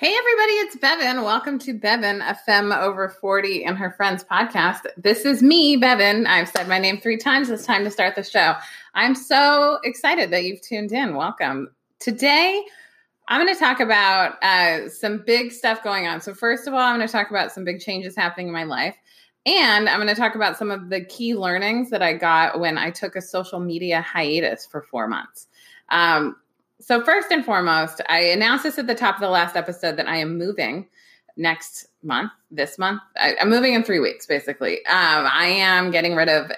Hey, everybody, it's Bevan. Welcome to Bevan, a femme over 40 and her friends podcast. This is me, Bevan. I've said my name three times. It's time to start the show. I'm so excited that you've tuned in. Welcome. Today, I'm going to talk about uh, some big stuff going on. So, first of all, I'm going to talk about some big changes happening in my life. And I'm going to talk about some of the key learnings that I got when I took a social media hiatus for four months. Um, so first and foremost, I announced this at the top of the last episode that I am moving next month. This month, I, am moving in three weeks. Basically, um, I am getting rid of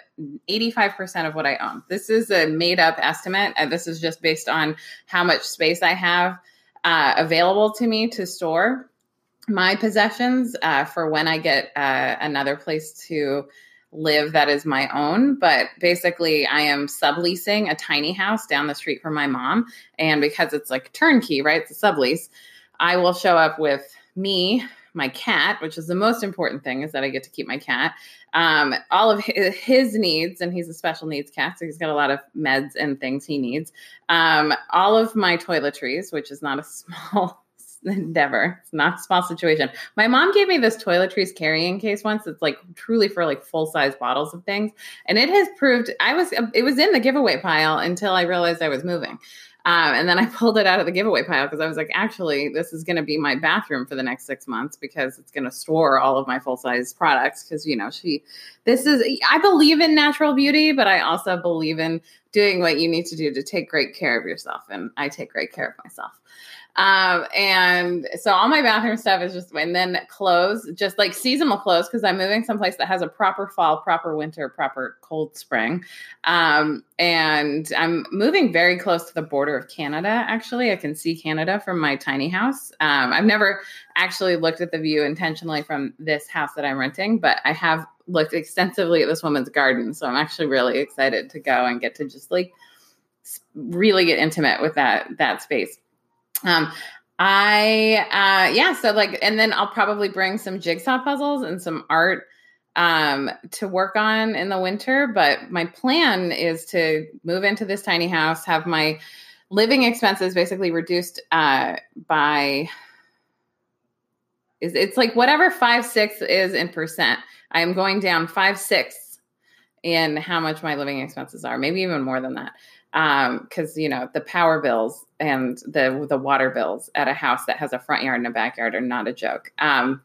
85% of what I own. This is a made up estimate, and this is just based on how much space I have uh, available to me to store my possessions uh, for when I get uh, another place to live that is my own, but basically I am subleasing a tiny house down the street from my mom. And because it's like turnkey, right? It's a sublease, I will show up with me, my cat, which is the most important thing is that I get to keep my cat. Um, all of his, needs, and he's a special needs cat, so he's got a lot of meds and things he needs. Um, all of my toiletries, which is not a small endeavor. It's not a small situation. My mom gave me this toiletries carrying case once. It's like truly for like full size bottles of things, and it has proved I was it was in the giveaway pile until I realized I was moving. Um, and then I pulled it out of the giveaway pile because I was like, actually, this is going to be my bathroom for the next six months because it's going to store all of my full size products. Because, you know, she, this is, I believe in natural beauty, but I also believe in doing what you need to do to take great care of yourself. And I take great care of myself. Um, and so all my bathroom stuff is just, and then clothes, just like seasonal clothes, because I'm moving someplace that has a proper fall, proper winter, proper cold spring. Um, and I'm moving very close to the border of Canada, actually. I can see Canada from my tiny house. Um, I've never actually looked at the view intentionally from this house that I'm renting, but I have looked extensively at this woman's garden. So I'm actually really excited to go and get to just like really get intimate with that that space. Um, I uh yeah, so like and then I'll probably bring some jigsaw puzzles and some art um to work on in the winter, but my plan is to move into this tiny house, have my living expenses basically reduced uh by is it's like whatever five six is in percent. I am going down five six in how much my living expenses are, maybe even more than that because um, you know the power bills and the the water bills at a house that has a front yard and a backyard are not a joke. Um,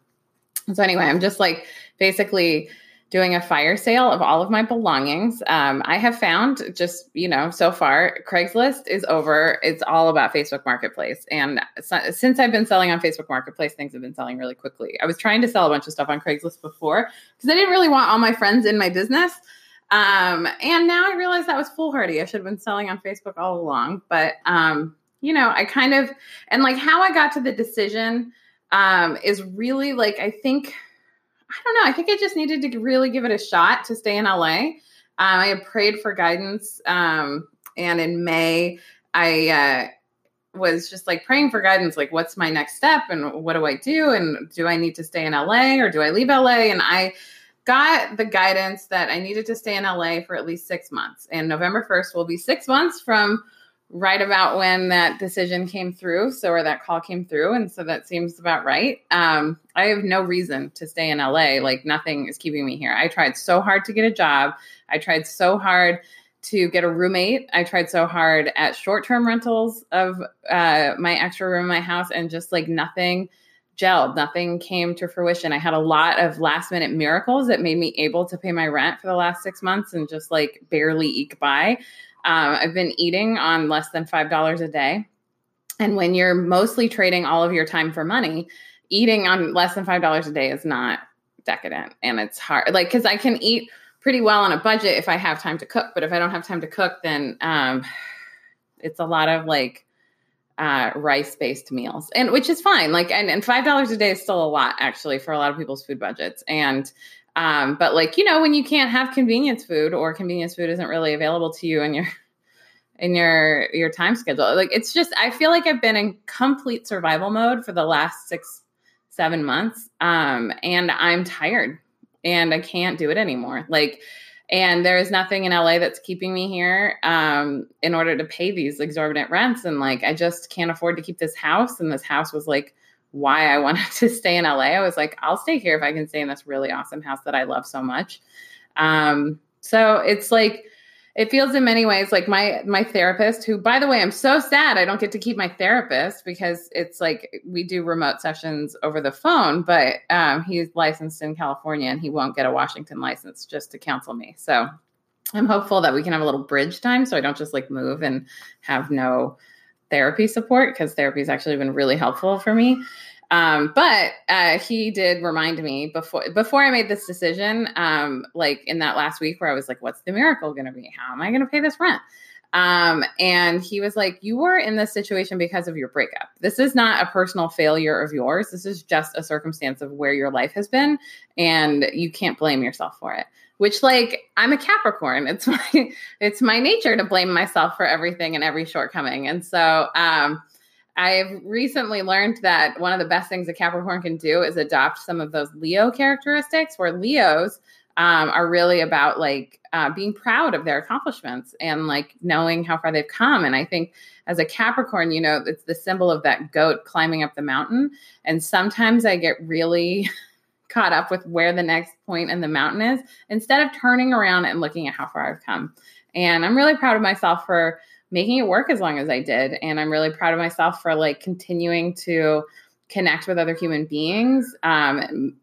so anyway, I'm just like basically doing a fire sale of all of my belongings. Um, I have found just you know so far Craigslist is over. It's all about Facebook Marketplace, and so, since I've been selling on Facebook Marketplace, things have been selling really quickly. I was trying to sell a bunch of stuff on Craigslist before because I didn't really want all my friends in my business. Um, and now I realize that was foolhardy. I should have been selling on Facebook all along. But um, you know, I kind of and like how I got to the decision um is really like I think I don't know. I think I just needed to really give it a shot to stay in LA. Um, I had prayed for guidance, um, and in May, I uh, was just like praying for guidance. Like, what's my next step, and what do I do, and do I need to stay in LA or do I leave LA? And I got the guidance that I needed to stay in LA for at least six months. And November 1st will be six months from right about when that decision came through. So, or that call came through. And so that seems about right. Um, I have no reason to stay in LA. Like nothing is keeping me here. I tried so hard to get a job. I tried so hard to get a roommate. I tried so hard at short term rentals of uh, my extra room in my house and just like nothing gelled. Nothing came to fruition. I had a lot of last minute miracles that made me able to pay my rent for the last six months and just like barely eke by. Um, I've been eating on less than $5 a day. And when you're mostly trading all of your time for money, eating on less than $5 a day is not decadent. And it's hard. Like, cause I can eat pretty well on a budget if I have time to cook. But if I don't have time to cook, then um, it's a lot of like, uh, rice based meals and which is fine like and, and five dollars a day is still a lot actually for a lot of people's food budgets and um, but like you know when you can't have convenience food or convenience food isn't really available to you in your in your your time schedule like it's just i feel like i've been in complete survival mode for the last six seven months um, and i'm tired and i can't do it anymore like and there is nothing in LA that's keeping me here um, in order to pay these exorbitant rents. And like, I just can't afford to keep this house. And this house was like why I wanted to stay in LA. I was like, I'll stay here if I can stay in this really awesome house that I love so much. Um, so it's like it feels in many ways like my my therapist who by the way i'm so sad i don't get to keep my therapist because it's like we do remote sessions over the phone but um, he's licensed in california and he won't get a washington license just to counsel me. So i'm hopeful that we can have a little bridge time so i don't just like move and have no therapy support because therapy's actually been really helpful for me um, but uh, he did remind me before before I made this decision, um, like in that last week where I was like, "What's the miracle going to be? How am I going to pay this rent?" Um, and he was like, "You were in this situation because of your breakup. This is not a personal failure of yours. This is just a circumstance of where your life has been, and you can't blame yourself for it." Which, like, I'm a Capricorn. It's my it's my nature to blame myself for everything and every shortcoming, and so. Um, I've recently learned that one of the best things a Capricorn can do is adopt some of those Leo characteristics, where Leos um, are really about like uh, being proud of their accomplishments and like knowing how far they've come. And I think as a Capricorn, you know, it's the symbol of that goat climbing up the mountain. And sometimes I get really caught up with where the next point in the mountain is instead of turning around and looking at how far I've come. And I'm really proud of myself for making it work as long as I did. And I'm really proud of myself for like continuing to connect with other human beings, um,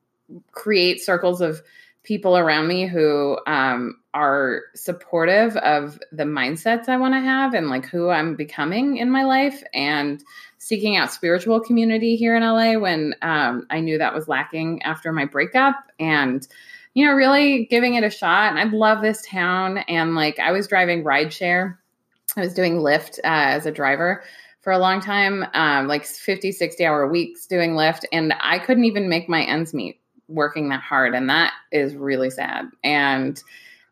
create circles of people around me who um, are supportive of the mindsets I want to have and like who I'm becoming in my life and seeking out spiritual community here in LA when um, I knew that was lacking after my breakup and you know really giving it a shot and I love this town and like I was driving rideshare I was doing Lyft uh, as a driver for a long time, um, like 50, 60 hour weeks doing Lyft. And I couldn't even make my ends meet working that hard. And that is really sad. And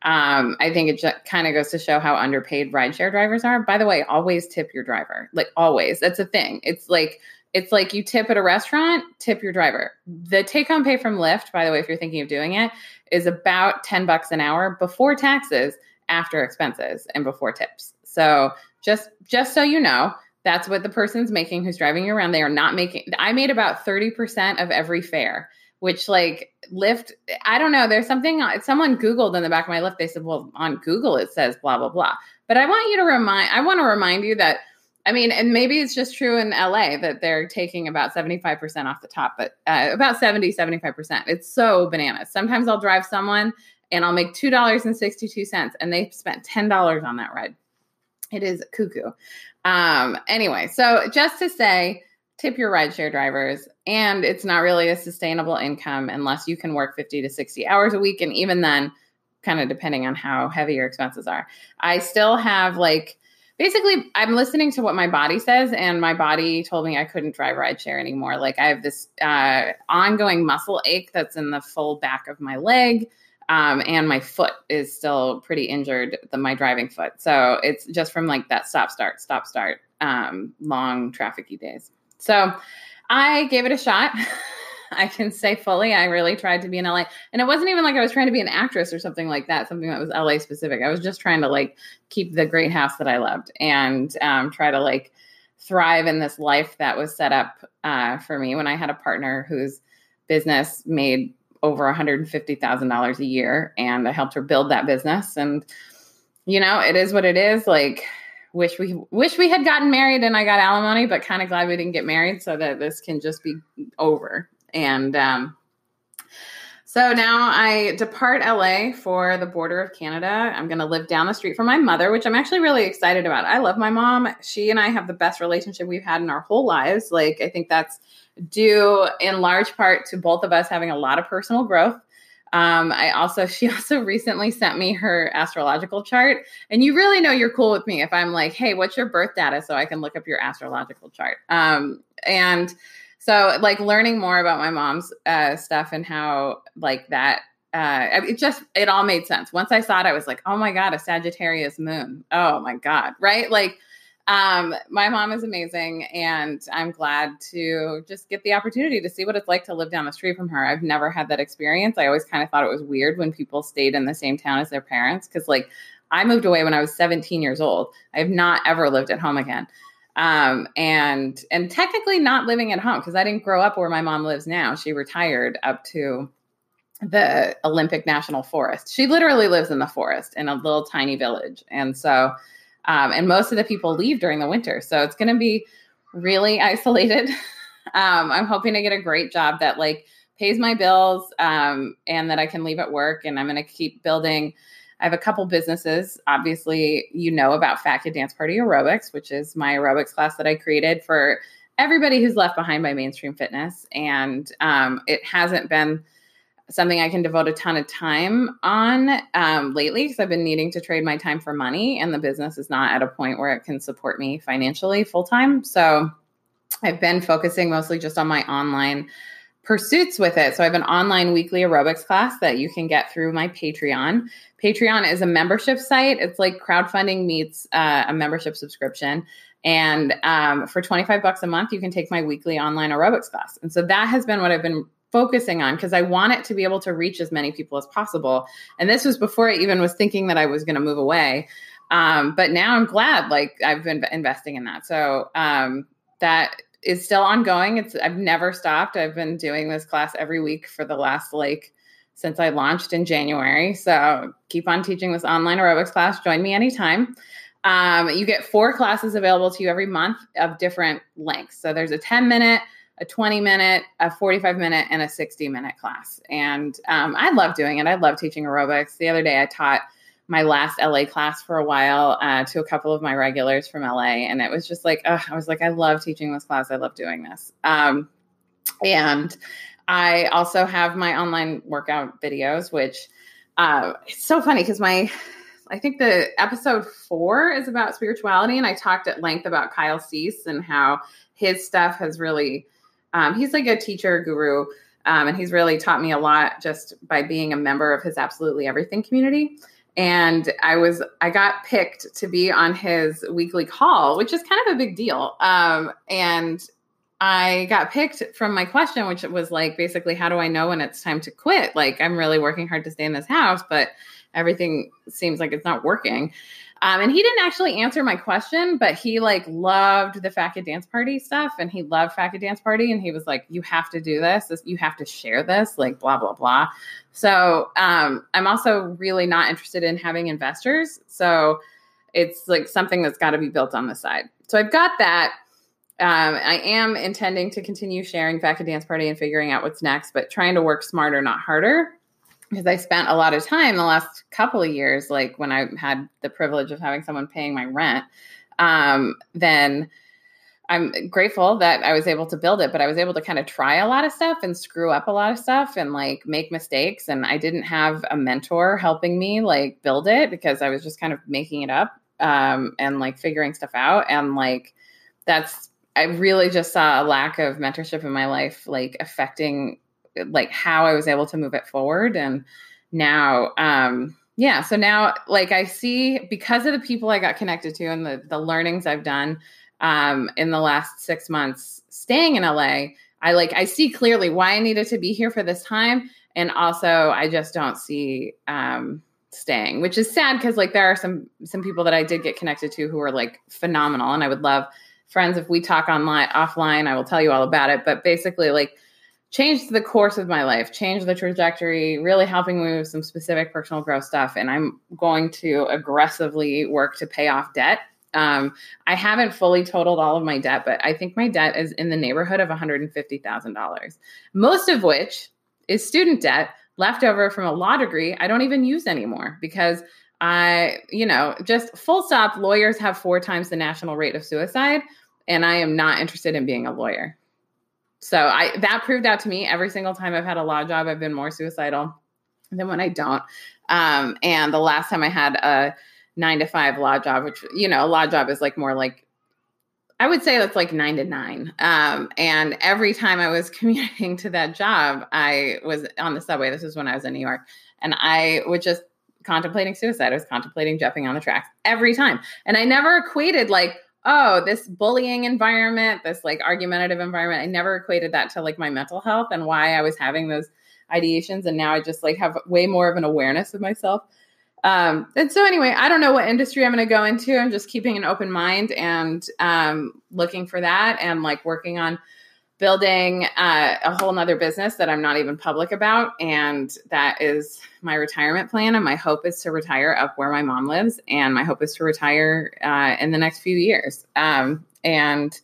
um, I think it kind of goes to show how underpaid rideshare drivers are. By the way, always tip your driver. Like always. That's a thing. It's like, it's like you tip at a restaurant, tip your driver. The take home pay from Lyft, by the way, if you're thinking of doing it, is about 10 bucks an hour before taxes, after expenses, and before tips. So just just so you know, that's what the person's making who's driving you around. They are not making I made about 30% of every fare, which like Lyft, I don't know. There's something someone Googled in the back of my Lyft. They said, well, on Google it says blah, blah, blah. But I want you to remind I want to remind you that I mean, and maybe it's just true in LA that they're taking about 75% off the top, but uh, about 70, 75%. It's so bananas. Sometimes I'll drive someone and I'll make $2.62 and they spent $10 on that ride. It is cuckoo. Um, anyway, so just to say, tip your rideshare drivers, and it's not really a sustainable income unless you can work 50 to 60 hours a week. And even then, kind of depending on how heavy your expenses are. I still have like, basically, I'm listening to what my body says, and my body told me I couldn't drive rideshare anymore. Like, I have this uh, ongoing muscle ache that's in the full back of my leg. Um, and my foot is still pretty injured, the, my driving foot. So it's just from like that stop start, stop start, um, long trafficy days. So I gave it a shot. I can say fully, I really tried to be in LA. And it wasn't even like I was trying to be an actress or something like that, something that was LA specific. I was just trying to like keep the great house that I loved and um, try to like thrive in this life that was set up uh, for me when I had a partner whose business made over $150,000 a year and I helped her build that business and you know, it is what it is. Like wish we wish we had gotten married and I got alimony, but kind of glad we didn't get married so that this can just be over. And um so now I depart LA for the border of Canada. I'm going to live down the street from my mother, which I'm actually really excited about. I love my mom. She and I have the best relationship we've had in our whole lives. Like, I think that's due in large part to both of us having a lot of personal growth. Um, I also, she also recently sent me her astrological chart. And you really know you're cool with me if I'm like, hey, what's your birth data so I can look up your astrological chart? Um, and so like learning more about my mom's uh, stuff and how like that uh, it just it all made sense. Once i saw it i was like oh my god a sagittarius moon. Oh my god right? Like um, my mom is amazing and i'm glad to just get the opportunity to see what it's like to live down the street from her. I've never had that experience. I always kind of thought it was weird when people stayed in the same town as their parents because like i moved away when i was 17 years old. I have not ever lived at home again um, and and technically not living at home because I didn't grow up where my mom lives now. She retired up to the Olympic National Forest. She literally lives in the forest in a little tiny village, and so um, and most of the people leave during the winter, so it's going to be really isolated. um, I'm hoping to get a great job that like pays my bills um, and that I can leave at work, and I'm going to keep building I have a couple businesses. Obviously, you know about Fat Kid Dance Party Aerobics, which is my aerobics class that I created for everybody who's left behind by mainstream fitness. And um, it hasn't been something I can devote a ton of time on um, lately because I've been needing to trade my time for money, and the business is not at a point where it can support me financially full time. So I've been focusing mostly just on my online pursuits with it. So I have an online weekly aerobics class that you can get through my Patreon. Patreon is a membership site. It's like crowdfunding meets uh, a membership subscription. And um, for 25 bucks a month, you can take my weekly online aerobics class. And so that has been what I've been focusing on because I want it to be able to reach as many people as possible. And this was before I even was thinking that I was going to move away. Um, but now I'm glad, like I've been investing in that. So um, that is still ongoing. It's I've never stopped. I've been doing this class every week for the last like since I launched in January. So keep on teaching this online aerobics class. Join me anytime. Um, you get four classes available to you every month of different lengths. So there's a 10 minute, a 20 minute, a 45 minute, and a 60 minute class. And um, I love doing it. I love teaching aerobics. The other day I taught my last LA class for a while uh, to a couple of my regulars from LA. And it was just like, I was like, I love teaching this class. I love doing this. Um, and I also have my online workout videos, which uh, it's so funny because my, I think the episode four is about spirituality. And I talked at length about Kyle Cease and how his stuff has really, um, he's like a teacher guru. Um, and he's really taught me a lot just by being a member of his Absolutely Everything community and I was I got picked to be on his weekly call, which is kind of a big deal. Um, and I got picked from my question, which was like basically, how do I know when it's time to quit? Like I'm really working hard to stay in this house, but everything seems like it's not working. Um, and he didn't actually answer my question, but he like loved the Fat Kid Dance Party stuff, and he loved Fat Kid Dance Party, and he was like, "You have to do this. this you have to share this." Like blah blah blah. So um, I'm also really not interested in having investors. So it's like something that's got to be built on the side. So I've got that. Um, I am intending to continue sharing Fat Kid Dance Party and figuring out what's next, but trying to work smarter, not harder because I spent a lot of time the last couple of years, like when I had the privilege of having someone paying my rent, um, then I'm grateful that I was able to build it, but I was able to kind of try a lot of stuff and screw up a lot of stuff and like make mistakes. And I didn't have a mentor helping me like build it because I was just kind of making it up um, and like figuring stuff out. And like that's, I really just saw a lack of mentorship in my life, like affecting like how I was able to move it forward. And now, um, yeah, so now like I see because of the people I got connected to and the the learnings I've done um, in the last six months staying in LA, I like I see clearly why I needed to be here for this time, and also I just don't see um, staying, which is sad because like there are some some people that I did get connected to who are like phenomenal, and I would love friends if we talk online offline. I will tell you all about it, but basically like changed the course of my life, changed the trajectory, really helping me with some specific personal growth stuff. And I'm going to aggressively work to pay off debt. Um, I haven't fully totaled all of my debt, but I think my debt is in the neighborhood of $150,000, most of which is student debt left over from a law degree I don't even use anymore because I, you know, just full stop, lawyers have four times the national rate of suicide. And I am not interested in being a lawyer. So I that proved out to me every single time I've had a law job, I've been more suicidal than when I don't. Um, and the last time I had a nine to five law job, which you know, a law job is like more like I would say that's like nine to nine. Um, and every time I was commuting to that job, I was on the subway. This was when I was in New York, and I would just contemplating suicide. I was contemplating jumping on the tracks every time, and I never equated like oh, this bullying environment, this like argumentative environment, I never equated that to like my mental health and why I was having those ideations. And now I just like have way more of an awareness of myself. Um, and so anyway, I don't know what industry I'm going to go into. I'm just keeping an open mind and um, looking for that and like working on building uh, a whole nother business that I'm not even public about. And that is my retirement plan. And my hope is to retire up where my mom lives. And my hope is to retire uh, in the next few years. Um, and,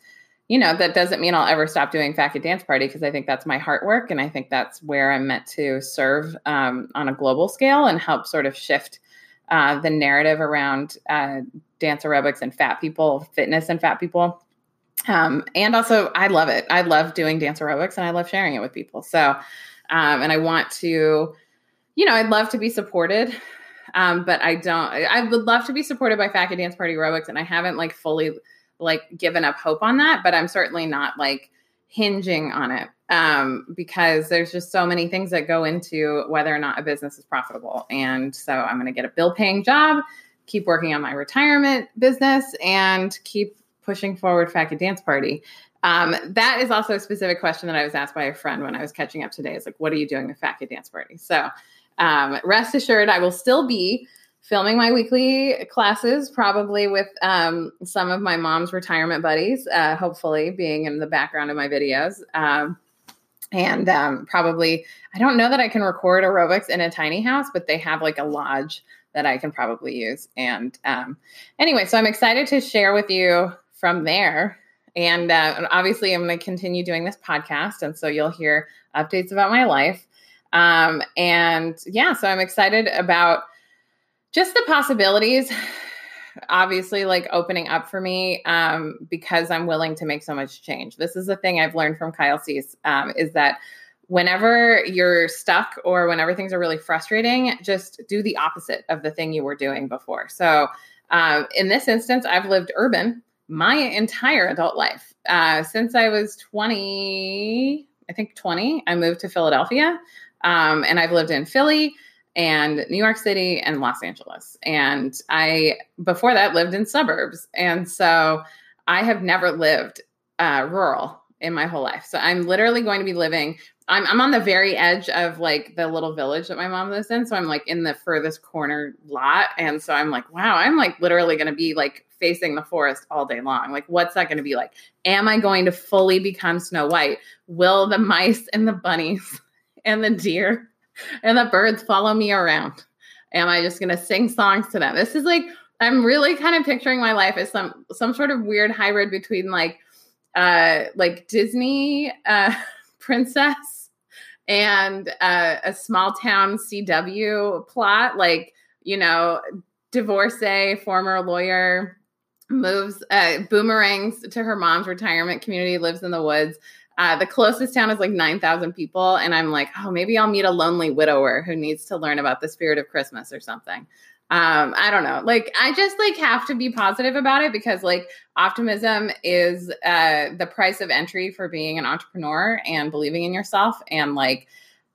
you know, that doesn't mean I'll ever stop doing Fat Kid Dance Party because I think that's my heart work. And I think that's where I'm meant to serve um, on a global scale and help sort of shift uh, the narrative around uh, dance aerobics and fat people, fitness and fat people um, and also, I love it. I love doing dance aerobics and I love sharing it with people. So, um, and I want to, you know, I'd love to be supported. Um, but I don't, I would love to be supported by Kid Dance Party Aerobics. And I haven't like fully like given up hope on that, but I'm certainly not like hinging on it um, because there's just so many things that go into whether or not a business is profitable. And so I'm going to get a bill paying job, keep working on my retirement business, and keep pushing forward Kid Dance Party. Um, that is also a specific question that I was asked by a friend when I was catching up today. Is like, what are you doing with Kid Dance Party? So um, rest assured, I will still be filming my weekly classes, probably with um, some of my mom's retirement buddies, uh, hopefully being in the background of my videos. Um, and um, probably, I don't know that I can record aerobics in a tiny house, but they have like a lodge that I can probably use. And um, anyway, so I'm excited to share with you from there. And, uh, obviously, I'm going to continue doing this podcast. And so you'll hear updates about my life. Um, and yeah, so I'm excited about just the possibilities obviously like opening up for me um, because I'm willing to make so much change. This is the thing I've learned from Kyle Cease um, is that whenever you're stuck or whenever things are really frustrating, just do the opposite of the thing you were doing before. So um, in this instance, I've lived urban my entire adult life. Uh, since I was 20, I think 20, I moved to Philadelphia. Um, and I've lived in Philly and New York City and Los Angeles. And I, before that, lived in suburbs. And so I have never lived uh, rural in my whole life. So I'm literally going to be living. I'm I'm on the very edge of like the little village that my mom lives in. So I'm like in the furthest corner lot. And so I'm like, wow, I'm like literally gonna be like facing the forest all day long. Like, what's that going to be like? Am I going to fully become Snow White? Will the mice and the bunnies and the deer and the birds follow me around? Am I just going to sing songs to them? This is like, I'm really kind of picturing my life as some some sort of weird hybrid between like uh like Disney uh princess and uh, a small town CW plot like you know divorcee former lawyer moves uh, boomerangs to her mom's retirement community lives in the woods. Uh, the closest town is like 9000 people and i'm like oh maybe i'll meet a lonely widower who needs to learn about the spirit of christmas or something. Um i don't know. Like i just like have to be positive about it because like optimism is uh the price of entry for being an entrepreneur and believing in yourself. And like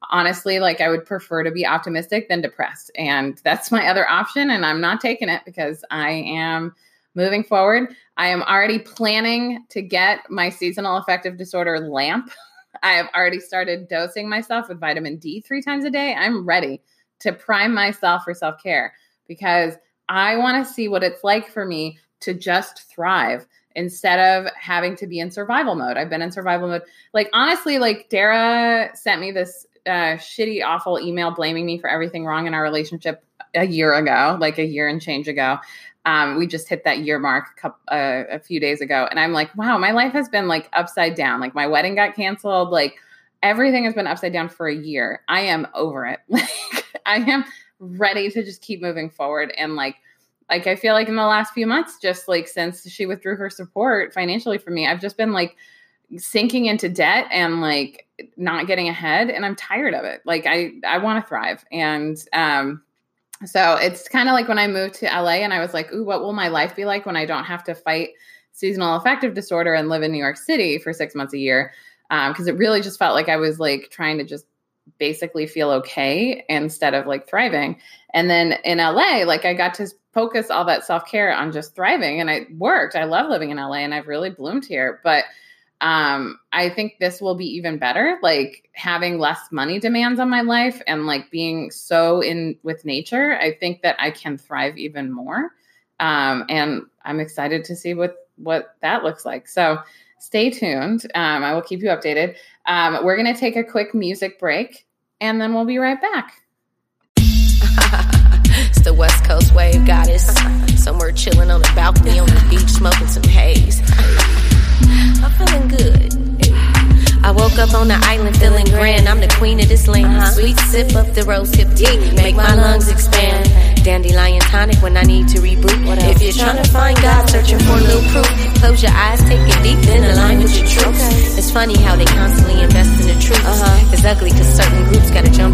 honestly like i would prefer to be optimistic than depressed. And that's my other option and i'm not taking it because i am moving forward. I am already planning to get my seasonal affective disorder lamp. I have already started dosing myself with vitamin D three times a day. I'm ready to prime myself for self care because I want to see what it's like for me to just thrive instead of having to be in survival mode. I've been in survival mode. Like, honestly, like Dara sent me this shitty, awful email blaming me for everything wrong in our relationship a year ago, like a year and change ago. Um, we just hit that year mark a, couple, uh, a few days ago, and I'm like, wow, my life has been like upside down. Like my wedding got canceled. Like everything has been upside down for a year. I am over it. Like I am ready to just keep moving forward and like like I feel like in the last few months, just like since she withdrew her support financially from me, I've just been like sinking into debt and like not getting ahead and I'm tired of it. Like I I want to thrive and um so it's kind of like when I moved to LA and I was like, ooh, what will my life be like when I don't have to fight seasonal affective disorder and live in New York City for six months a year? Because um, it really just felt like I was like trying to just basically feel okay instead of like thriving. And then in LA, like I got to focus all that self care on just thriving and it worked. I love living in LA and I've really bloomed here. But um, I think this will be even better. Like having less money demands on my life and like being so in with nature, I think that I can thrive even more. Um, and I'm excited to see what what that looks like. So stay tuned. Um, I will keep you updated. Um, we're to take a quick music break and then we'll be right back. it's the West Coast Wave Goddess. Somewhere chilling on the balcony on the beach, smoking some haze. I'm feeling good. I woke up on the island feeling grand. I'm the queen of this land. Uh-huh. Sweet sip of the rose hip tea, make my lungs expand. Dandelion tonic when I need to reboot. If you're trying to find God, searching for a little proof, close your eyes, take it deep, then align with your truth. It's funny how they constantly invest in the truth. Uh-huh. It's ugly cause certain groups gotta jump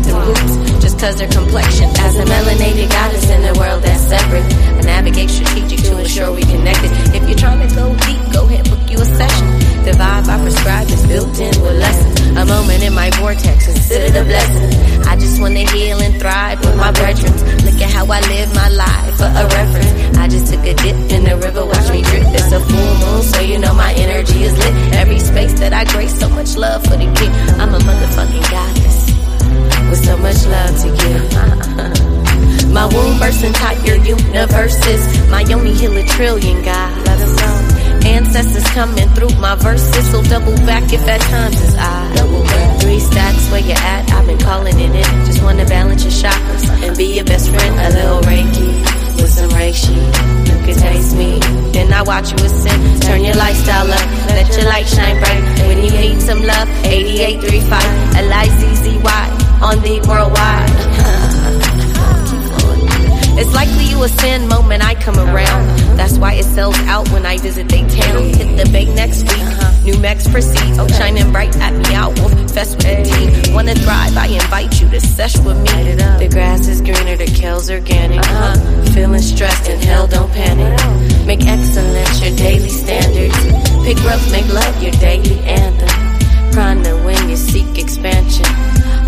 through hoops just cause their complexion. As a melanated goddess in a world that's separate, I navigate strategic to ensure we connected. If you're trying to go deep, go ahead, book you a session. The vibe I prescribe is built in with lessons. A moment in my vortex, consider the blessing. I just wanna heal and thrive with my brethren. Look at how I live my life for a reference. I just took a dip in the river, watch me drip. It's a full moon, so you know my energy is lit. Every space that I grace, so much love for the king. I'm a motherfucking goddess with so much love to give. my womb tight your universes. My yoni heal a trillion, God. Let them know. Ancestors coming through my verses, so double back if at times is I. Double back. Three stacks where you at, I've been calling it in. Just wanna balance your chakras and be your best friend. A little Reiki with some Reishi. You can taste me, then I watch you ascend. Turn your lifestyle up, let your light shine bright. When you need some love, 8835 L I Z Z Y on the worldwide. It's likely you a sin moment I come around. That's why it sells out when I visit they town. Hit the bank next week. New Mex proceeds. Oh, shining bright at me out. Wolf fest with the team. Wanna thrive? I invite you to sesh with me. The grass is greener, the kale's organic. Uh-huh. Feeling stressed and hell don't panic. Make excellence your daily standards. Pick growth, make love your daily anthem. Prana when you seek expansion.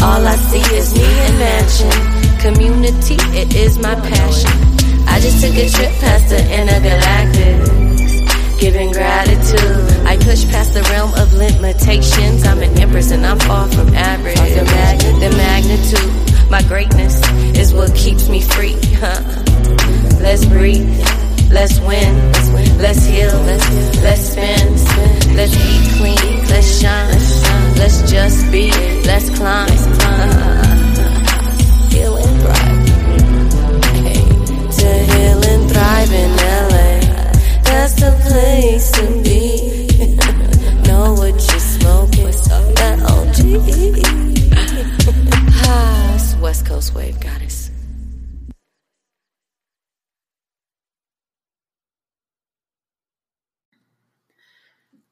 All I see is me in mansion. Community, it is my passion. I just took a trip past the intergalactic. Giving gratitude. I push past the realm of limitations. I'm an empress and I'm far from average. The, mag- the magnitude, my greatness is what keeps me free. Huh? Let's breathe. Let's win. Let's heal. Let's spin. Let's eat clean. Let's shine. Let's just be. Let's climb. heal and thrive. To heal and thrive in LA. That's the place to be. know what you're smoking. That OG. West Coast Wave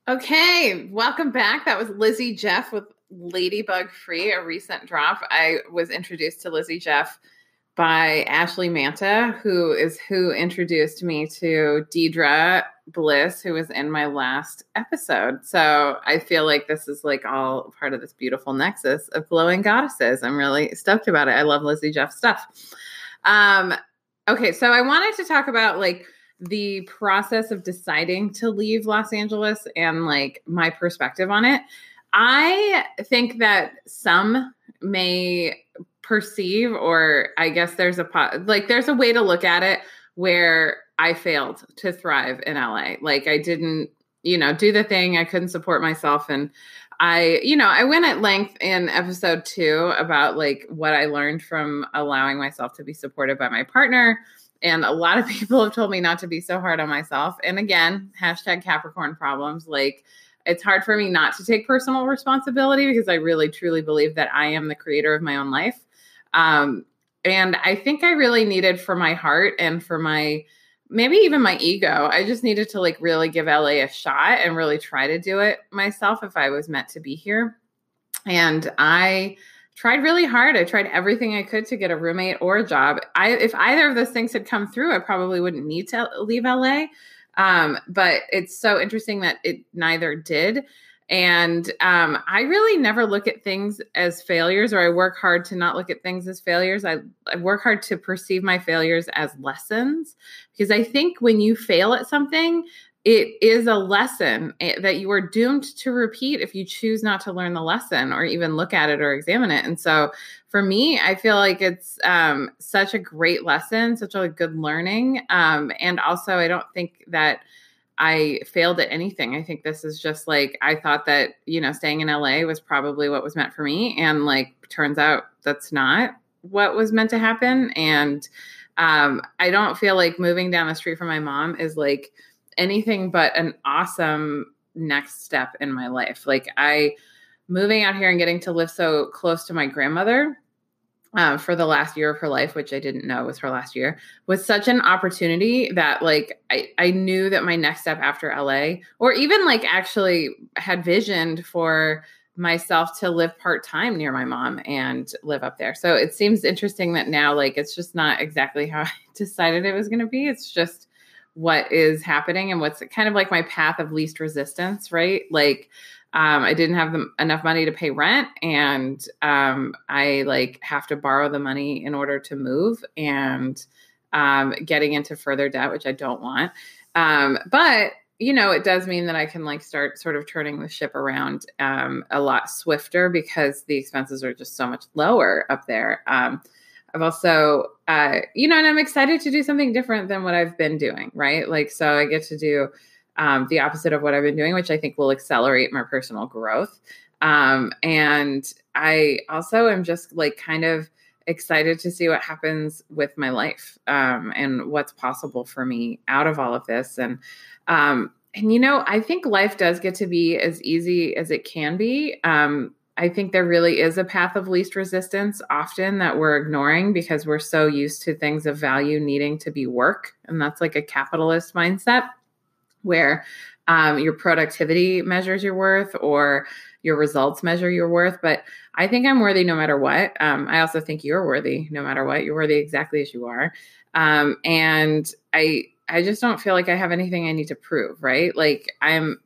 Okay, welcome back. That was Lizzy Jeff with Ladybug Free, a recent drop. I was introduced to Lizzy Jeff by Ashley Manta, who is who introduced me to Deidre Bliss, who was in my last episode. So I feel like this is like all part of this beautiful nexus of glowing goddesses. I'm really stoked about it. I love Lizzy Jeff stuff. Um, okay, so I wanted to talk about like the process of deciding to leave Los Angeles and like my perspective on it. I think that some may perceive, or I guess there's a like there's a way to look at it where I failed to thrive in LA. Like I didn't, you know, do the thing. I couldn't support myself, and I, you know, I went at length in episode two about like what I learned from allowing myself to be supported by my partner. And a lot of people have told me not to be so hard on myself. And again, hashtag Capricorn problems. Like it's hard for me not to take personal responsibility because I really truly believe that I am the creator of my own life. Um, and I think I really needed for my heart and for my maybe even my ego, I just needed to like really give LA a shot and really try to do it myself if I was meant to be here. And I tried really hard. I tried everything I could to get a roommate or a job. I if either of those things had come through, I probably wouldn't need to leave LA. Um, but it's so interesting that it neither did. And um, I really never look at things as failures, or I work hard to not look at things as failures. I, I work hard to perceive my failures as lessons because I think when you fail at something, it is a lesson eh, that you are doomed to repeat if you choose not to learn the lesson or even look at it or examine it. And so for me, I feel like it's um, such a great lesson, such a good learning. Um, and also, I don't think that I failed at anything. I think this is just like I thought that, you know, staying in LA was probably what was meant for me. And like turns out that's not what was meant to happen. And um, I don't feel like moving down the street from my mom is like anything but an awesome next step in my life. Like I moving out here and getting to live so close to my grandmother uh, for the last year of her life, which I didn't know was her last year, was such an opportunity that like I, I knew that my next step after LA, or even like actually had visioned for myself to live part time near my mom and live up there. So it seems interesting that now like it's just not exactly how I decided it was going to be. It's just what is happening and what's kind of like my path of least resistance, right? Like um, I didn't have the, enough money to pay rent, and um, I like have to borrow the money in order to move, and um, getting into further debt, which I don't want. Um, but you know, it does mean that I can like start sort of turning the ship around um, a lot swifter because the expenses are just so much lower up there. Um, I've also, uh, you know, and I'm excited to do something different than what I've been doing, right? Like, so I get to do um, the opposite of what I've been doing, which I think will accelerate my personal growth. Um, and I also am just like kind of excited to see what happens with my life um, and what's possible for me out of all of this. And um, and you know, I think life does get to be as easy as it can be. Um, I think there really is a path of least resistance often that we're ignoring because we're so used to things of value needing to be work. And that's like a capitalist mindset where um, your productivity measures your worth or your results measure your worth. But I think I'm worthy no matter what. Um, I also think you're worthy no matter what. You're worthy exactly as you are. Um, and I, I just don't feel like I have anything I need to prove, right? Like I'm,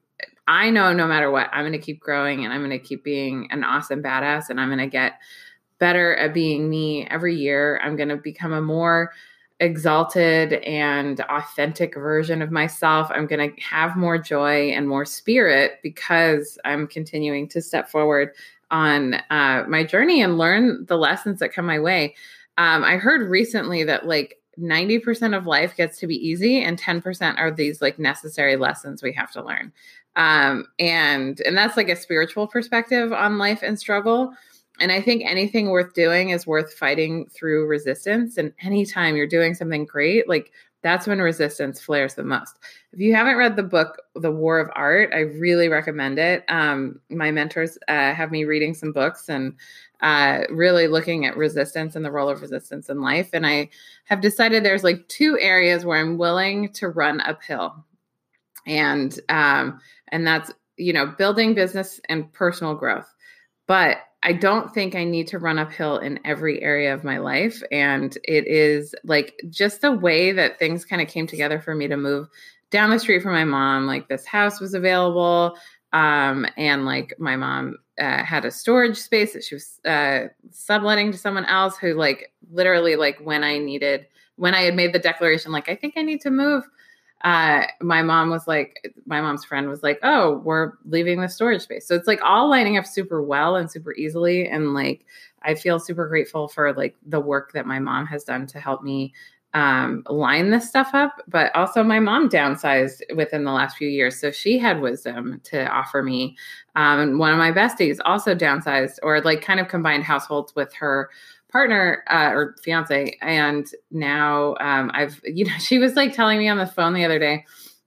I know no matter what, I'm going to keep growing and I'm going to keep being an awesome badass and I'm going to get better at being me every year. I'm going to become a more exalted and authentic version of myself. I'm going to have more joy and more spirit because I'm continuing to step forward on uh, my journey and learn the lessons that come my way. Um, I heard recently that like 90% of life gets to be easy and 10% are these like necessary lessons we have to learn. Um, and and that's like a spiritual perspective on life and struggle and I think anything worth doing is worth fighting through resistance. And anytime you're doing something great, like that's when resistance flares the most. If you haven't read the book, The War of Art, I really recommend it. Um, my mentors uh, have me reading some books and uh, really looking at resistance and the role of resistance in life. And I have decided there's like two areas where I'm willing to run uphill. And um, and that's you know building business and personal growth. But I don't think I need to run uphill in every area of my life. And it is like just the way that things kind of came together for me to move down the street from my mom. Like this house was available. Um, and like my mom uh, had a storage space that she was uh, subletting to someone else who, like, literally, like, when I needed, when I had made the declaration, like, I think I need to move, uh, my mom was like, my mom's friend was like, oh, we're leaving the storage space. So it's like all lining up super well and super easily. And like, I feel super grateful for like the work that my mom has done to help me um, line this stuff up. But also, my mom downsized within the last few years. So she had wisdom to offer me. Um, one of my besties also downsized or like kind of combined households with her partner uh, or fiance and now um, i've you know she was like telling me on the phone the other day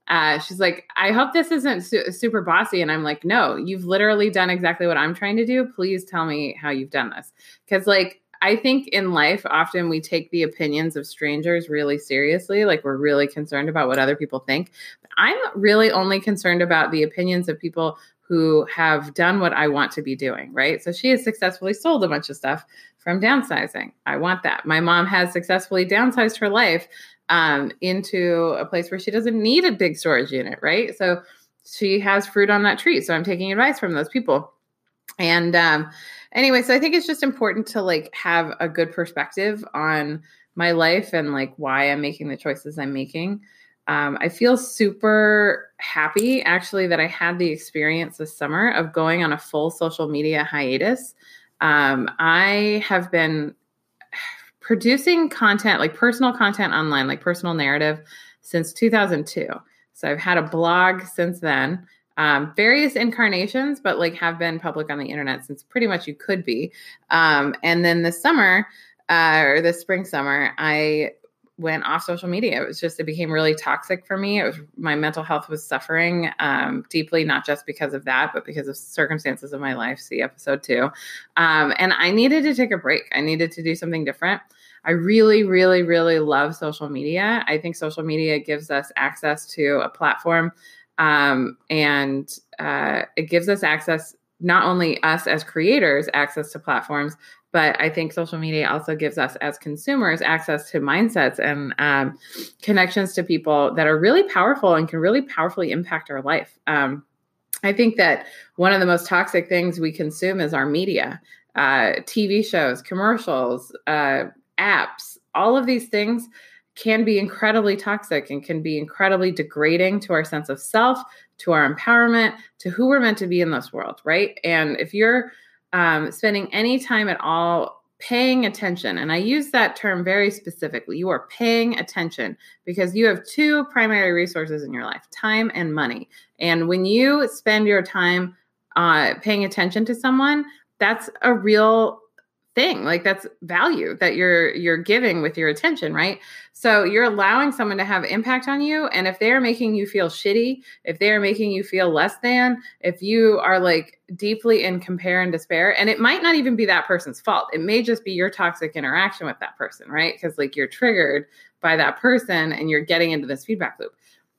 uh, she's like i hope this isn't su- super bossy and i'm like no you've literally done exactly what i'm trying to do please tell me how you've done this because like i think in life often we take the opinions of strangers really seriously like we're really concerned about what other people think But i'm really only concerned about the opinions of people who have done what I want to be doing, right? So she has successfully sold a bunch of stuff from downsizing. I want that. My mom has successfully downsized her life um, into a place where she doesn't need a big storage unit, right? So she has fruit on that tree. So I'm taking advice from those people. And um, anyway, so I think it's just important to like have a good perspective on my life and like why I'm making the choices I'm making. um, I feel super happy actually that I had the experience this summer of going on a full social media hiatus. Um, I have been producing content, like personal content online, like personal narrative, since 2002. So I've had a blog since then, um, various incarnations, but like have been public on the internet since pretty much you could be. Um, and then this summer, uh, or this spring summer, I went off social media. It was just it became really toxic for me. It was my mental health was suffering um, deeply, not just because of that, but because of circumstances of my life. See episode two, um, and I needed to take a break. I needed to do something different. I really, really, really love social media. I think social media gives us access to a platform, um, and uh, it gives us access not only us as creators access to platforms, but I think social media also gives us as consumers access to mindsets and um, connections to people that are really powerful and can really powerfully impact our life. Um, I think that one of the most toxic things we consume is our media, uh, TV shows, commercials, uh, apps, all of these things can be incredibly toxic and can be incredibly degrading to our sense of self, to our empowerment, to who we're meant to be in this world, right? And if you're um, spending any time at all paying attention, and I use that term very specifically, you are paying attention because you have two primary resources in your life time and money. And when you spend your time uh, paying attention to someone, that's a real thing like that's value that you're you're giving with your attention right? So you're allowing someone to have impact on you and if they're making you feel shitty if they're making you feel less than if you are like deeply in compare and despair and it might not even be that person's fault. It may just be your toxic interaction with that person right? Because like you're triggered by that person and you're getting into this feedback loop.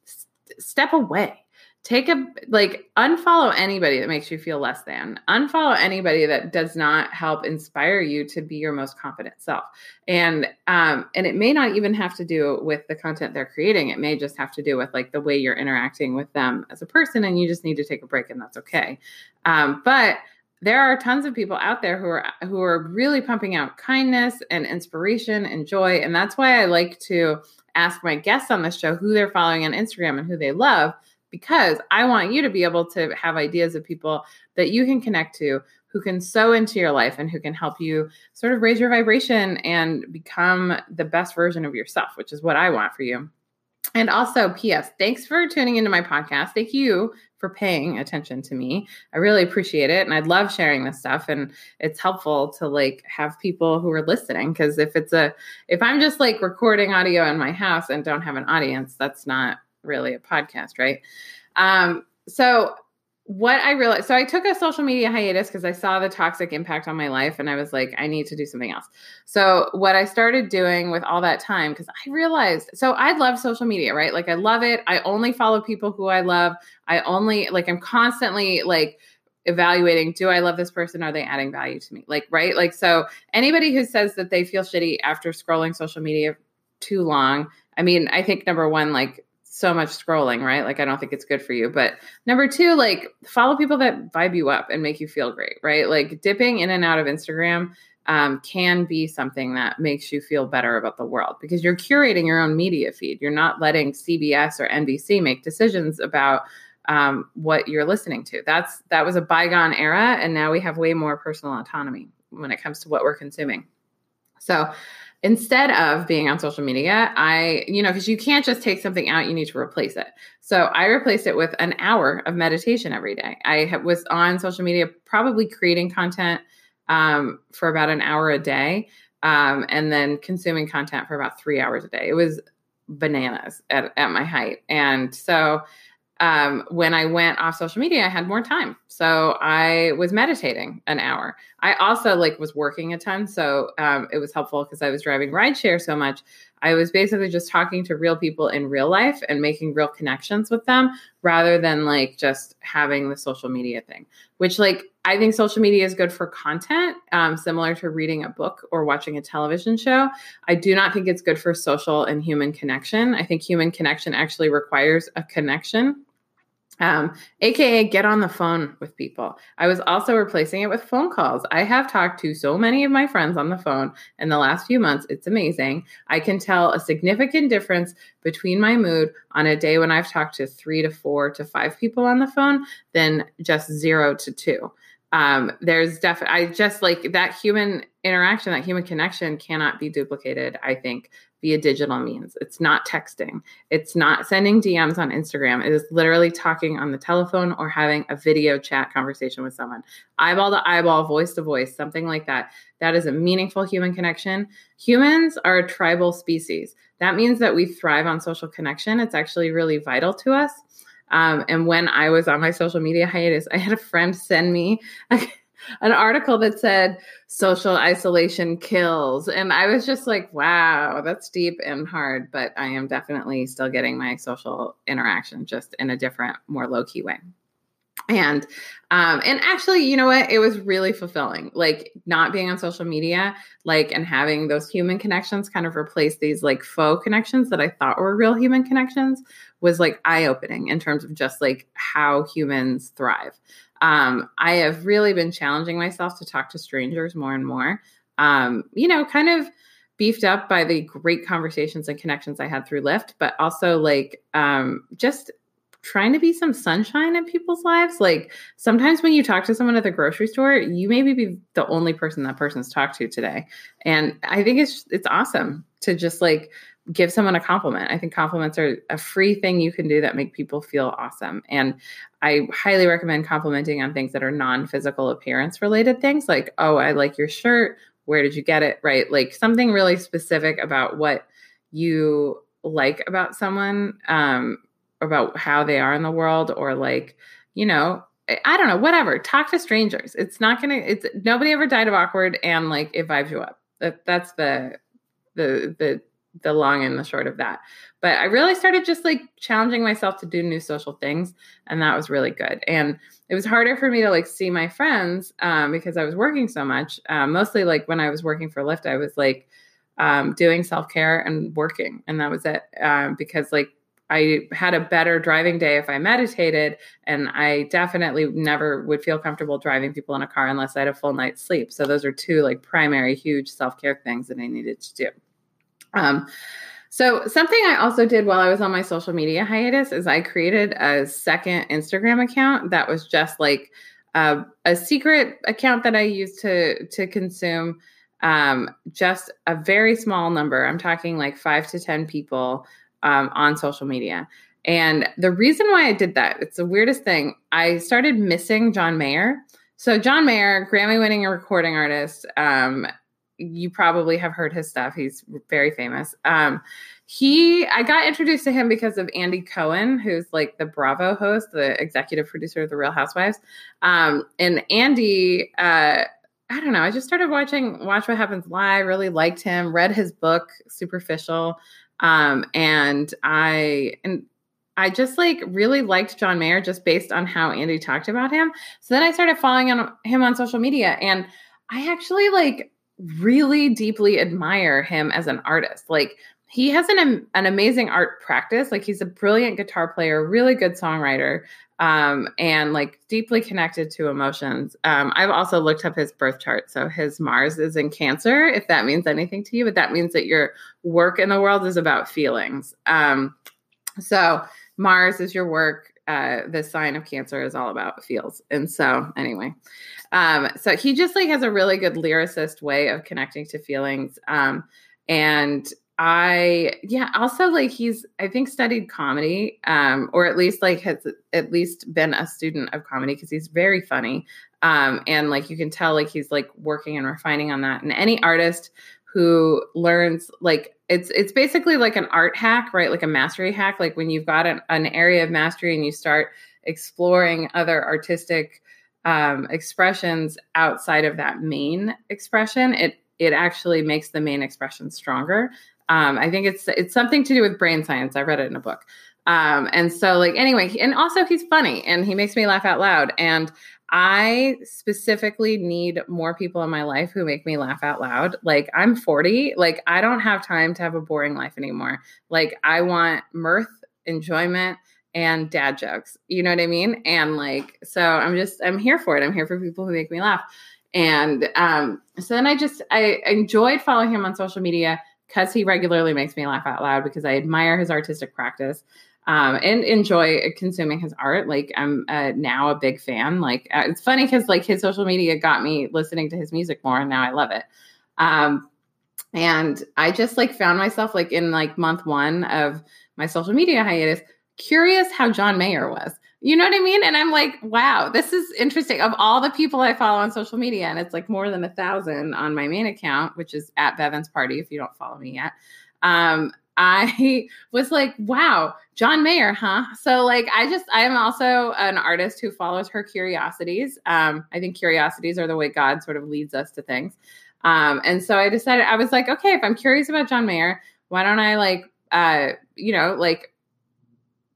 S- step away take a like unfollow anybody that makes you feel less than. Unfollow anybody that does not help inspire you to be your most confident self. And um and it may not even have to do with the content they're creating. It may just have to do with like the way you're interacting with them as a person and you just need to take a break and that's okay. Um but there are tons of people out there who are who are really pumping out kindness and inspiration and joy. And that's why I like to ask my guests on the show who they're following on Instagram and who they love because I want you to be able to have ideas of people that you can connect to who can sow into your life and who can help you sort of raise your vibration and become the best version of yourself, which is what I want for you. And also, P.S., thanks for tuning into my podcast. Thank you for paying attention to me. I really appreciate it. And I love sharing this stuff. And it's helpful to like have people who are listening. Cause if it's a, if I'm just like recording audio in my house and don't have an audience, that's not really a podcast, right? Um, so what I realized, so I took a social media hiatus because I saw the toxic impact on my life and I was like, I need to do something else. So, what I started doing with all that time, because I realized, so I love social media, right? Like, I love it. I only follow people who I love. I only, like, I'm constantly like, evaluating do I love this person? Are they adding value to me? Like, right? Like, so anybody who says that they feel shitty after scrolling social media too long, I mean, I think number one, like, so much scrolling, right? Like, I don't think it's good for you. But number two, like, follow people that vibe you up and make you feel great, right? Like, dipping in and out of Instagram um, can be something that makes you feel better about the world because you're curating your own media feed. You're not letting CBS or NBC make decisions about um, what you're listening to. That's that was a bygone era, and now we have way more personal autonomy when it comes to what we're consuming. So instead of being on social media, I, you know, because you can't just take something out, you need to replace it. So I replaced it with an hour of meditation every day. I was on social media, probably creating content um, for about an hour a day, um, and then consuming content for about three hours a day. It was bananas at, at my height. And so um, when I went off social media, I had more time. So I was meditating an hour. I also like was working a ton. So um, it was helpful because I was driving rideshare so much. I was basically just talking to real people in real life and making real connections with them rather than like just having the social media thing, which like I think social media is good for content, um, similar to reading a book or watching a television show. I do not think it's good for social and human connection. I think human connection actually requires a connection um, aka get on the phone with people. I was also replacing it with phone calls. I have talked to so many of my friends on the phone in the last few months. It's amazing. I can tell a significant difference between my mood on a day when I've talked to three to four to five people on the phone than just zero to two. Um, there's definitely, I just like that human interaction, that human connection cannot be duplicated, I think, via digital means. It's not texting. It's not sending DMs on Instagram. It is literally talking on the telephone or having a video chat conversation with someone. Eyeball to eyeball, voice to voice, something like that. That is a meaningful human connection. Humans are a tribal species. That means that we thrive on social connection. It's actually really vital to us. Um, and when I was on my social media hiatus, I had a friend send me an article that said social isolation kills. And I was just like, wow, that's deep and hard. But I am definitely still getting my social interaction just in a different, more low key way. And um and actually, you know what? It was really fulfilling. Like not being on social media, like and having those human connections kind of replace these like faux connections that I thought were real human connections was like eye-opening in terms of just like how humans thrive um, I have really been challenging myself to talk to strangers more and more. Um, you know, kind of beefed up by the great conversations and connections I had through Lyft, but also like um, just trying to be some sunshine in people's lives. Like sometimes when you talk to someone at the grocery store, you maybe be the only person that person's talked to today. And I think it's it's awesome to just like give someone a compliment. I think compliments are a free thing you can do that make people feel awesome. And I highly recommend complimenting on things that are non-physical appearance related things like, "Oh, I like your shirt. Where did you get it?" right? Like something really specific about what you like about someone um about how they are in the world or like, you know, I don't know, whatever. Talk to strangers. It's not going to it's nobody ever died of awkward and like it vibes you up. That that's the the the the long and the short of that. But I really started just like challenging myself to do new social things, and that was really good. And it was harder for me to like see my friends um, because I was working so much. Um, mostly like when I was working for Lyft, I was like um, doing self care and working, and that was it. Um, because like I had a better driving day if I meditated, and I definitely never would feel comfortable driving people in a car unless I had a full night's sleep. So those are two like primary huge self care things that I needed to do. Um, so something I also did while I was on my social media hiatus is I created a second Instagram account that was just like uh, a secret account that I used to to consume um, just a very small number. I'm talking like five to ten people um, on social media. And the reason why I did that, it's the weirdest thing. I started missing John Mayer. So John Mayer, Grammy-winning recording artist, um, you probably have heard his stuff. He's very famous. Um, he, I got introduced to him because of Andy Cohen, who's like the Bravo host, the executive producer of The Real Housewives. Um, and Andy, uh, I don't know. I just started watching Watch What Happens Live. Really liked him. Read his book, Superficial, um, and I and I just like really liked John Mayer just based on how Andy talked about him. So then I started following on, him on social media, and I actually like really deeply admire him as an artist. Like he has an an amazing art practice. Like he's a brilliant guitar player, really good songwriter, um, and like deeply connected to emotions. Um, I've also looked up his birth chart. So his Mars is in Cancer, if that means anything to you. But that means that your work in the world is about feelings. Um, so Mars is your work uh, the sign of cancer is all about feels. And so, anyway, um, so he just like has a really good lyricist way of connecting to feelings. Um, and I, yeah, also like he's, I think, studied comedy, um, or at least like has at least been a student of comedy because he's very funny. Um, and like you can tell, like he's like working and refining on that. And any artist who learns like it's it's basically like an art hack, right? Like a mastery hack. Like when you've got an, an area of mastery and you start exploring other artistic um, expressions outside of that main expression, it it actually makes the main expression stronger. Um, I think it's it's something to do with brain science. I read it in a book. Um, and so like anyway, and also he's funny and he makes me laugh out loud. And I specifically need more people in my life who make me laugh out loud. Like I'm 40, like I don't have time to have a boring life anymore. Like I want mirth, enjoyment, and dad jokes. You know what I mean? And like, so I'm just, I'm here for it. I'm here for people who make me laugh. And um, so then I just, I enjoyed following him on social media because he regularly makes me laugh out loud because I admire his artistic practice. Um, and enjoy consuming his art. Like I'm uh, now a big fan. Like uh, it's funny because like his social media got me listening to his music more, and now I love it. Um, and I just like found myself like in like month one of my social media hiatus, curious how John Mayer was. You know what I mean? And I'm like, wow, this is interesting. Of all the people I follow on social media, and it's like more than a thousand on my main account, which is at Bevan's Party, if you don't follow me yet. Um, I was like, wow, John Mayer, huh? So like I just I am also an artist who follows her curiosities. Um, I think curiosities are the way God sort of leads us to things. Um, and so I decided I was like, okay, if I'm curious about John Mayer, why don't I like uh, you know, like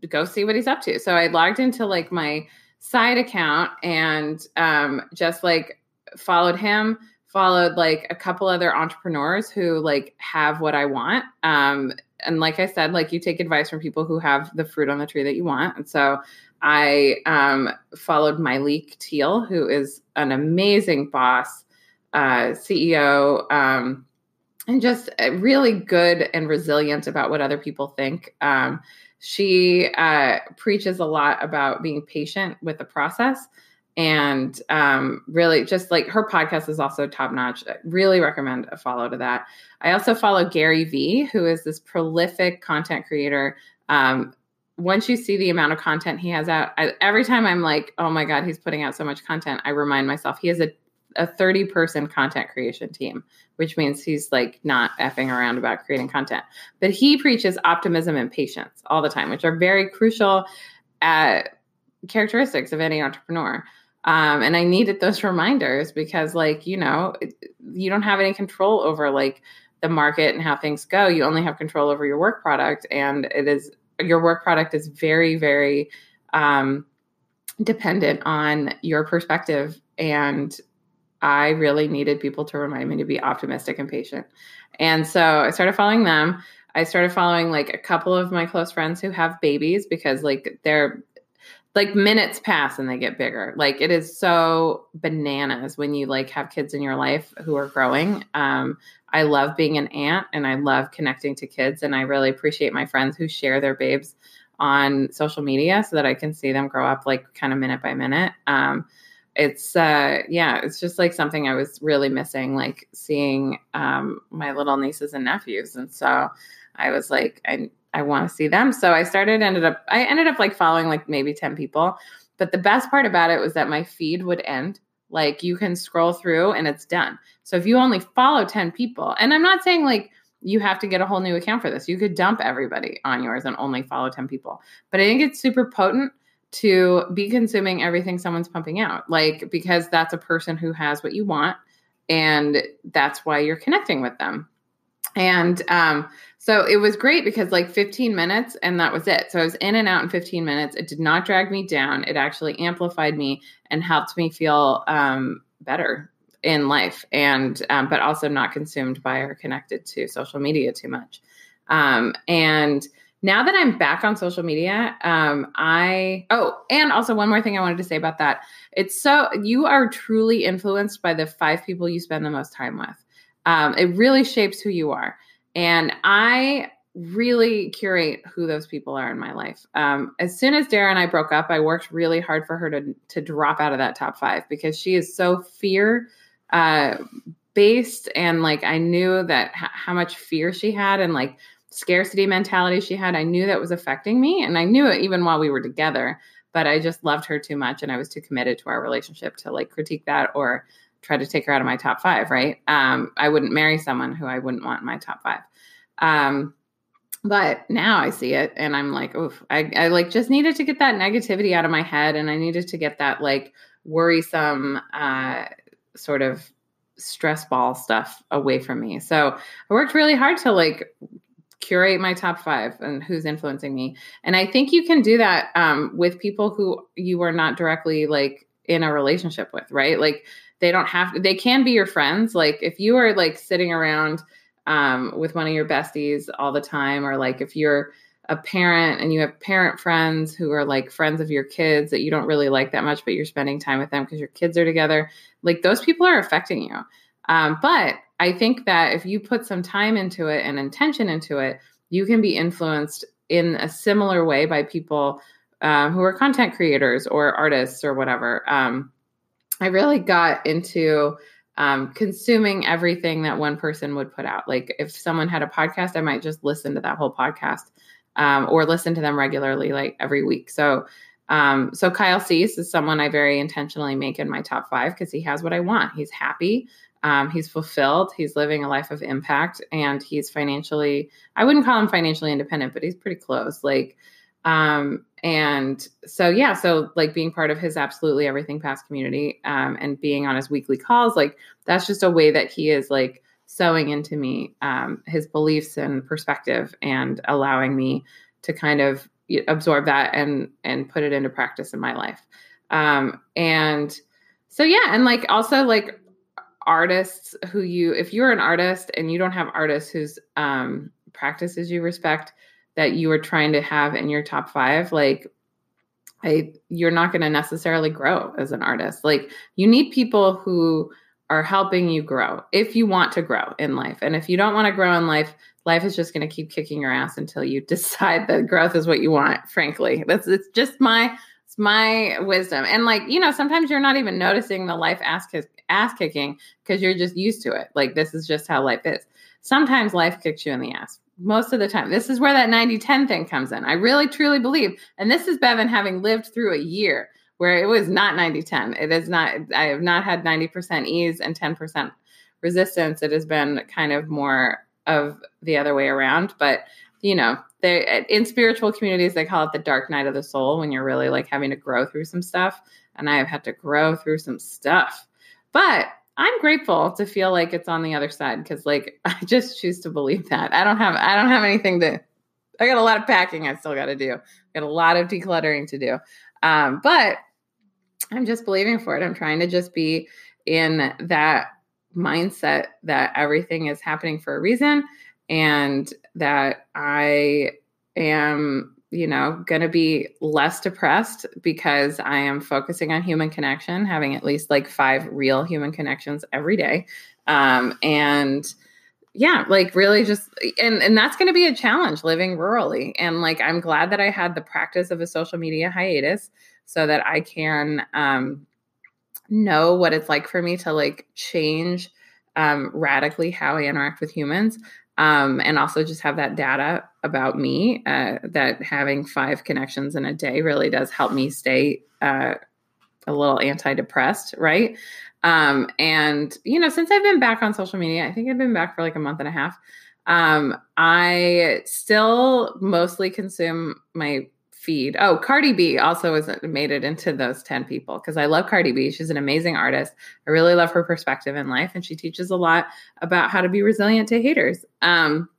go see what he's up to. So I logged into like my side account and um, just like followed him, followed like a couple other entrepreneurs who like have what I want. Um, and like I said, like you take advice from people who have the fruit on the tree that you want. And so I um, followed Myleik Teele, who is an amazing boss, uh, CEO, um, and just uh, really good and resilient about what other people think. Um, she uh, preaches a lot about being patient with the process and um, really just like her podcast is also top notch. really recommend a follow to that. I also follow Gary Vee, who is this prolific content creator. Um, once you see the amount of content he has out, I, every time I'm like, oh my God, he's putting out so much content, I remind myself he has a, a 30 person content creation team, which means he's like not effing around about creating content. But he preaches optimism and patience all the time, which are very crucial uh, characteristics of any entrepreneur. Um, and I needed those reminders because, like, you know, you don't have any control over like the market and how things go. You only have control over your work product, and it is your work product is very, very um, dependent on your perspective and I really needed people to remind me to be optimistic and patient. And so I started following them. I started following like a couple of my close friends who have babies because like they're like minutes pass and they get bigger. Like it is so bananas when you like have kids in your life who are growing. Um, I love being an aunt and I love connecting to kids and I really appreciate my friends who share their babes on social media so that I can see them grow up like kind of minute by minute. Um, it's uh yeah it's just like something i was really missing like seeing um my little nieces and nephews and so i was like i i want to see them so i started ended up i ended up like following like maybe 10 people but the best part about it was that my feed would end like you can scroll through and it's done so if you only follow 10 people and i'm not saying like you have to get a whole new account for this. You could dump everybody on yours and only follow 10 people. But I think it's super potent to be consuming everything someone's pumping out. Like, because that's a person who has what you want, and that's why you're connecting with them. And um, so it was great because, like, 15 minutes, and that was it. So I was in and out in 15 minutes. It did not drag me down, it actually amplified me and helped me feel um, better in life, and um, but also not consumed by or connected to social media too much. Um, and now that I'm back on social media, um, I oh, and also one more thing I wanted to say about that. It's so you are truly influenced by the five people you spend the most time with. Um, it really shapes who you are, and I really curate who those people are in my life. Um, as soon as Dara and I broke up, I worked really hard for her to to drop out of that top five because she is so fear uh, based, and like I knew that h- how much fear she had, and like scarcity mentality she had, I knew that was affecting me. And I knew it even while we were together, but I just loved her too much. And I was too committed to our relationship to like critique that or try to take her out of my top five, right? Um, I wouldn't marry someone who I wouldn't want in my top five. Um, but now I see it and I'm like, oof, I, I like just needed to get that negativity out of my head and I needed to get that like worrisome uh, sort of stress ball stuff away from me. So I worked really hard to like curate my top five and who's influencing me. And I think you can do that um, with people who you are not directly like in a relationship with, right? Like they don't have to, they can be your friends. Like if you are like sitting around um, with one of your besties all the time, or like if you're a parent and you have parent friends who are like friends of your kids that you don't really like that much, but you're spending time with them because your kids are together, like those people are affecting you. Um, but I think that if you put some time into it and intention into it, you can be influenced in a similar way by people uh, who are content creators or artists or whatever. Um, I really got into um, consuming everything that one person would put out. Like if someone had a podcast, I might just listen to that whole podcast um, or listen to them regularly, like every week. So, um, so Kyle Cease is someone I very intentionally make in my top five because he has what I want. He's happy. Um, he's fulfilled. He's living a life of impact, and he's financially. I wouldn't call him financially independent, but he's pretty close. Like, um, and so yeah so like being part of his absolutely everything past community um, and being on his weekly calls like that's just a way that he is like sowing into me um, his beliefs and perspective and allowing me to kind of absorb that and and put it into practice in my life. Um, and so yeah and like also like artists who you if you're an artist and you don't have artists whose um, practices you respect that you are trying to have in your top five, like I, you're not going to necessarily grow as an artist. Like you need people who are helping you grow if you want to grow in life. And if you don't want to grow in life, life is just going to keep kicking your ass until you decide that growth is what you want. Frankly, that's it's just my it's my wisdom. And like you know, sometimes you're not even noticing the life ass ass kicking because you're just used to it. Like this is just how life is. Sometimes life kicks you in the ass most of the time. This is where that 90 10 thing comes in. I really truly believe. And this is Bevan having lived through a year where it was not 90 10. It is not, I have not had 90% ease and 10% resistance. It has been kind of more of the other way around. But, you know, they in spiritual communities, they call it the dark night of the soul when you're really like having to grow through some stuff. And I have had to grow through some stuff. But I'm grateful to feel like it's on the other side because like I just choose to believe that. I don't have I don't have anything to I got a lot of packing I still got to do. I Got a lot of decluttering to do. Um, but I'm just believing for it. I'm trying to just be in that mindset that everything is happening for a reason and that I am you know, going to be less depressed because I am focusing on human connection, having at least like five real human connections every day. Um, and yeah, like really just, and, and that's going to be a challenge living rurally. And like, I'm glad that I had the practice of a social media hiatus so that I can um, know what it's like for me to like change um, radically how I interact with humans um, and also just have that data about me uh, that having five connections in a day really does help me stay uh, a little antidepressed, right? Um, and you know, since I've been back on social media, I think I've been back for like a month and a half. Um, I still mostly consume my feed. Oh, Cardi B also was made it into those 10 people because I love Cardi B. She's an amazing artist. I really love her perspective in life and she teaches a lot about how to be resilient to haters. Um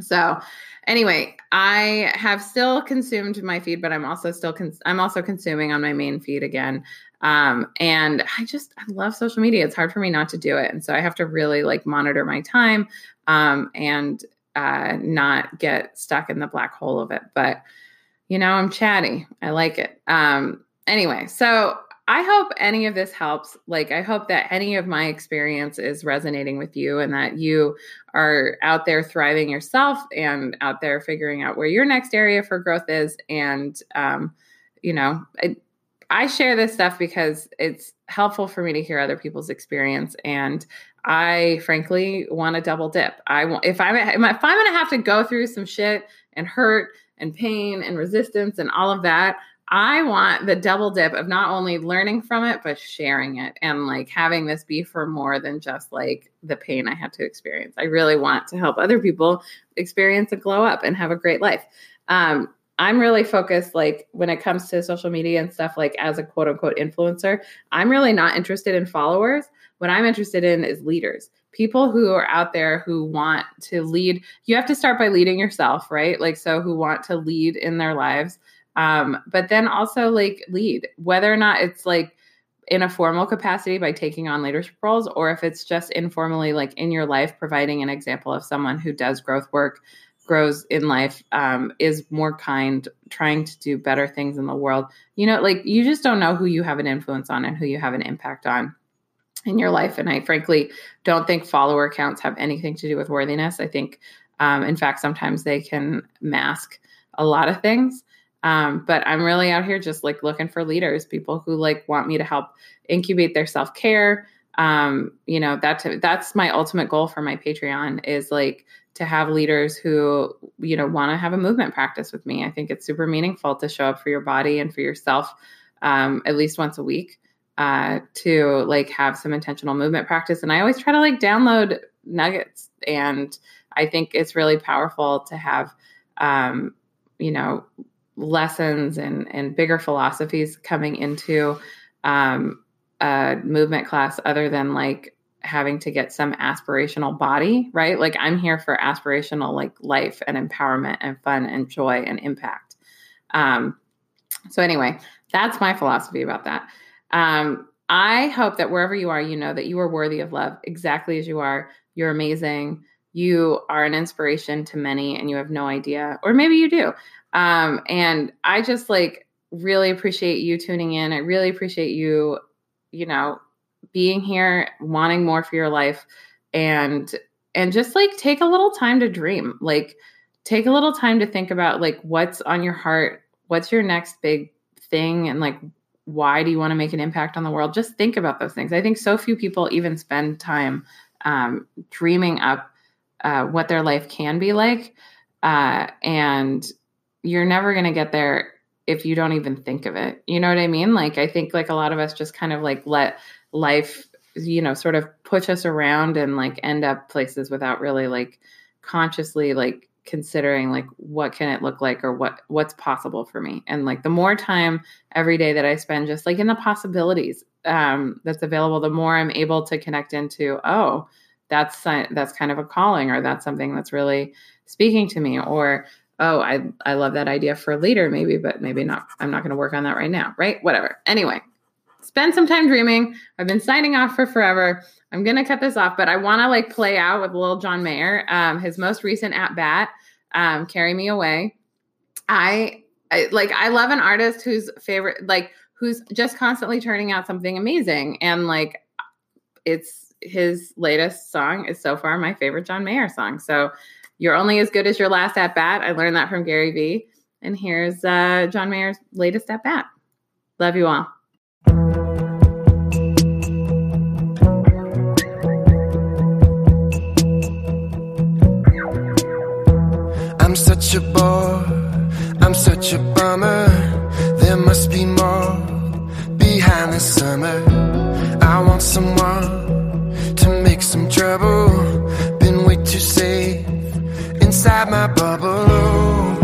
so anyway, I have still consumed my feed, but I'm also still cons- I'm also consuming on my main feed again. Um, and I just I love social media. It's hard for me not to do it, and so I have to really like monitor my time um, and uh, not get stuck in the black hole of it. But you know, I'm chatty. I like it. Um, anyway, so I hope any of this helps. Like, I hope that any of my experience is resonating with you and that you are out there thriving yourself and out there figuring out where your next area for growth is. And, um, you know, I, I share this stuff because it's helpful for me to hear other people's experience. And I frankly want to double dip. I want, if I'm, if I'm going to have to go through some shit and hurt and pain and resistance and all of that. I want the double dip of not only learning from it, but sharing it and like having this be for more than just like the pain I had to experience. I really want to help other people experience a glow up and have a great life. Um, I'm really focused, like when it comes to social media and stuff, like as a quote unquote influencer, I'm really not interested in followers. What I'm interested in is leaders people who are out there who want to lead you have to start by leading yourself right? Like so who want to lead in their lives. Um but then also like lead whether or not it's like in a formal capacity by taking on leadership roles or if it's just informally like in your life providing an example of someone who does growth work grows in life um, is more kind, trying to do better things in the world. You know, like you just don't know who you have an influence on and who you have an impact on in your life. And I frankly don't think follower counts have anything to do with worthiness. I think, um, in fact, sometimes they can mask a lot of things. Um, but I'm really out here just like looking for leaders, people who like want me to help incubate their self care. Um, you know, that that's my ultimate goal for my Patreon is like to have leaders who you know want to have a movement practice with me. I think it's super meaningful to show up for your body and for yourself um, at least once a week uh, to like have some intentional movement practice. And I always try to like download nuggets, and I think it's really powerful to have um, you know lessons and and bigger philosophies coming into um, a movement class other than like having to get some aspirational body, right? Like I'm here for aspirational like life and empowerment and fun and joy and impact. Um, so anyway, that's my philosophy about that. Um, I hope that wherever you are, you know that you are worthy of love exactly as you are. You're amazing. You are an inspiration to many, and you have no idea, or maybe you do. Um, and I just like really appreciate you tuning in. I really appreciate you, you know, being here, wanting more for your life, and and just like take a little time to dream. Like take a little time to think about like what's on your heart, what's your next big thing, and like why do you want to make an impact on the world? Just think about those things. I think so few people even spend time um, dreaming up uh, what their life can be like, uh, and you're never going to get there if you don't even think of it. You know what I mean? Like I think like a lot of us just kind of like let life you know sort of push us around and like end up places without really like consciously like considering like what can it look like or what what's possible for me? And like the more time every day that i spend just like in the possibilities um that's available the more i'm able to connect into oh that's that's kind of a calling or that's something that's really speaking to me or oh i i love that idea for later maybe but maybe not i'm not going to work on that right now right? Whatever. Anyway spend some time dreaming. I've been signing off for forever. I'm gonna cut this off, but I want to like play out with little John Mayer, um, his most recent at bat, um, "Carry Me Away." I, I like. I love an artist whose favorite, like, who's just constantly turning out something amazing, and like, it's his latest song is so far my favorite John Mayer song. So, "You're Only as Good as Your Last at Bat." I learned that from Gary Vee, and here's uh, John Mayer's latest at bat. Love you all. I'm such a bore, I'm such a bummer. There must be more behind the summer. I want someone to make some trouble. Been way too safe inside my bubble.